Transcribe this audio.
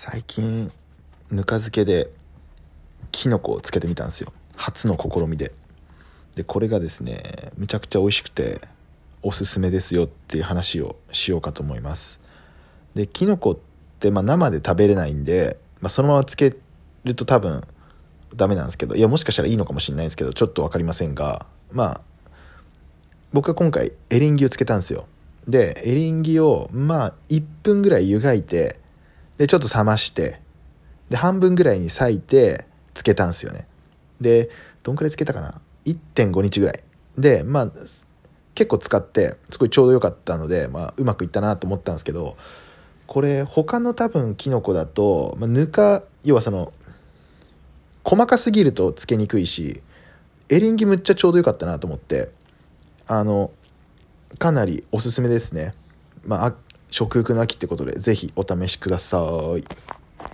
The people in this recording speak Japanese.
最近ぬか漬けできのこをつけてみたんですよ。初の試みで。でこれがですねめちゃくちゃ美味しくておすすめですよっていう話をしようかと思います。できのこってまあ生で食べれないんで、まあ、そのままつけると多分ダメなんですけどいやもしかしたらいいのかもしれないですけどちょっと分かりませんがまあ僕は今回エリンギをつけたんですよ。でエリンギをまあ1分ぐらい湯がいてでちょっと冷ましてで半分ぐらいに裂いてつけたんですよね。でどんくらいつけたかな？1.5日ぐらい。でまあ結構使ってすごいちょうど良かったので、まあ、うまくいったなと思ったんですけどこれ他の多分キノコだと、まあ、ぬか要はその細かすぎるとつけにくいしエリンギむっちゃちょうど良かったなと思ってあのかなりおすすめですね。まあ食欲の秋ってことでぜひお試しください。